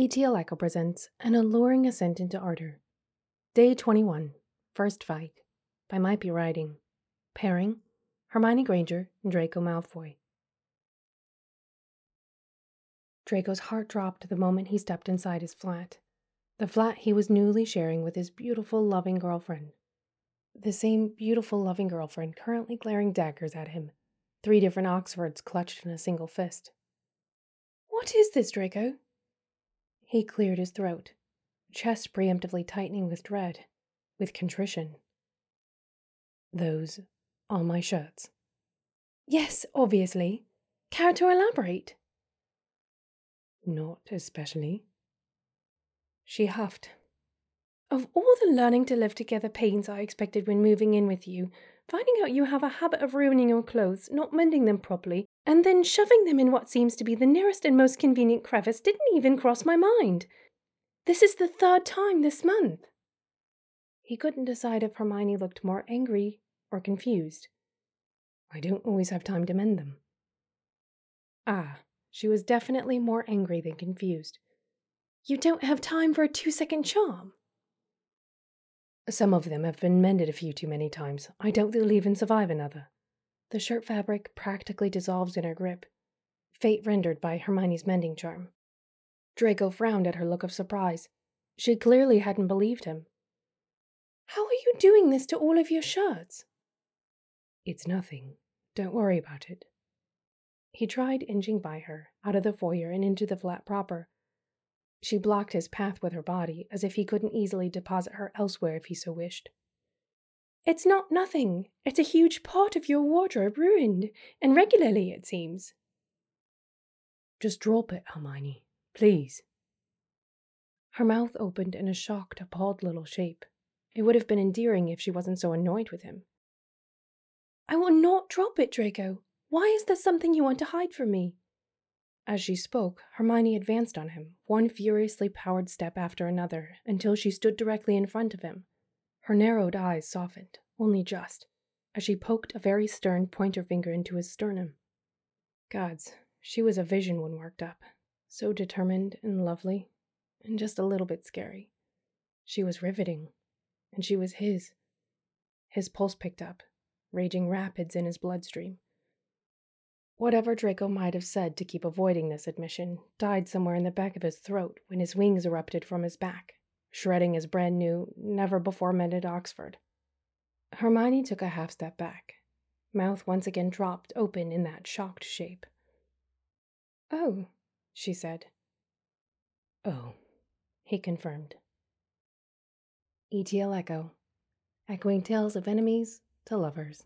Echo presents An Alluring Ascent into Ardor. Day 21, First Fight, by mightbewriting. Pairing Hermione Granger and Draco Malfoy. Draco's heart dropped the moment he stepped inside his flat. The flat he was newly sharing with his beautiful, loving girlfriend. The same beautiful, loving girlfriend currently glaring daggers at him, three different Oxfords clutched in a single fist. What is this, Draco? He cleared his throat, chest preemptively tightening with dread, with contrition. Those are my shirts. Yes, obviously. Care to elaborate? Not especially. She huffed. Of all the learning to live together pains I expected when moving in with you, finding out you have a habit of ruining your clothes, not mending them properly, and then shoving them in what seems to be the nearest and most convenient crevice didn't even cross my mind. This is the third time this month. He couldn't decide if Hermione looked more angry or confused. I don't always have time to mend them. Ah, she was definitely more angry than confused. You don't have time for a two second charm? Some of them have been mended a few too many times. I doubt they'll even survive another. The shirt fabric practically dissolves in her grip, fate rendered by Hermione's mending charm. Draco frowned at her look of surprise. She clearly hadn't believed him. How are you doing this to all of your shirts? It's nothing. Don't worry about it. He tried inching by her, out of the foyer and into the flat proper. She blocked his path with her body, as if he couldn't easily deposit her elsewhere if he so wished. It's not nothing. It's a huge part of your wardrobe ruined, and regularly, it seems. Just drop it, Hermione. Please. Her mouth opened in a shocked, appalled little shape. It would have been endearing if she wasn't so annoyed with him. I will not drop it, Draco. Why is there something you want to hide from me? As she spoke, Hermione advanced on him, one furiously powered step after another, until she stood directly in front of him. Her narrowed eyes softened, only just, as she poked a very stern pointer finger into his sternum. Gods, she was a vision when worked up, so determined and lovely, and just a little bit scary. She was riveting, and she was his. His pulse picked up, raging rapids in his bloodstream. Whatever Draco might have said to keep avoiding this admission died somewhere in the back of his throat when his wings erupted from his back, shredding his brand new, never before mended Oxford. Hermione took a half step back, mouth once again dropped open in that shocked shape. Oh, she said. Oh, he confirmed. ETL Echo, echoing tales of enemies to lovers.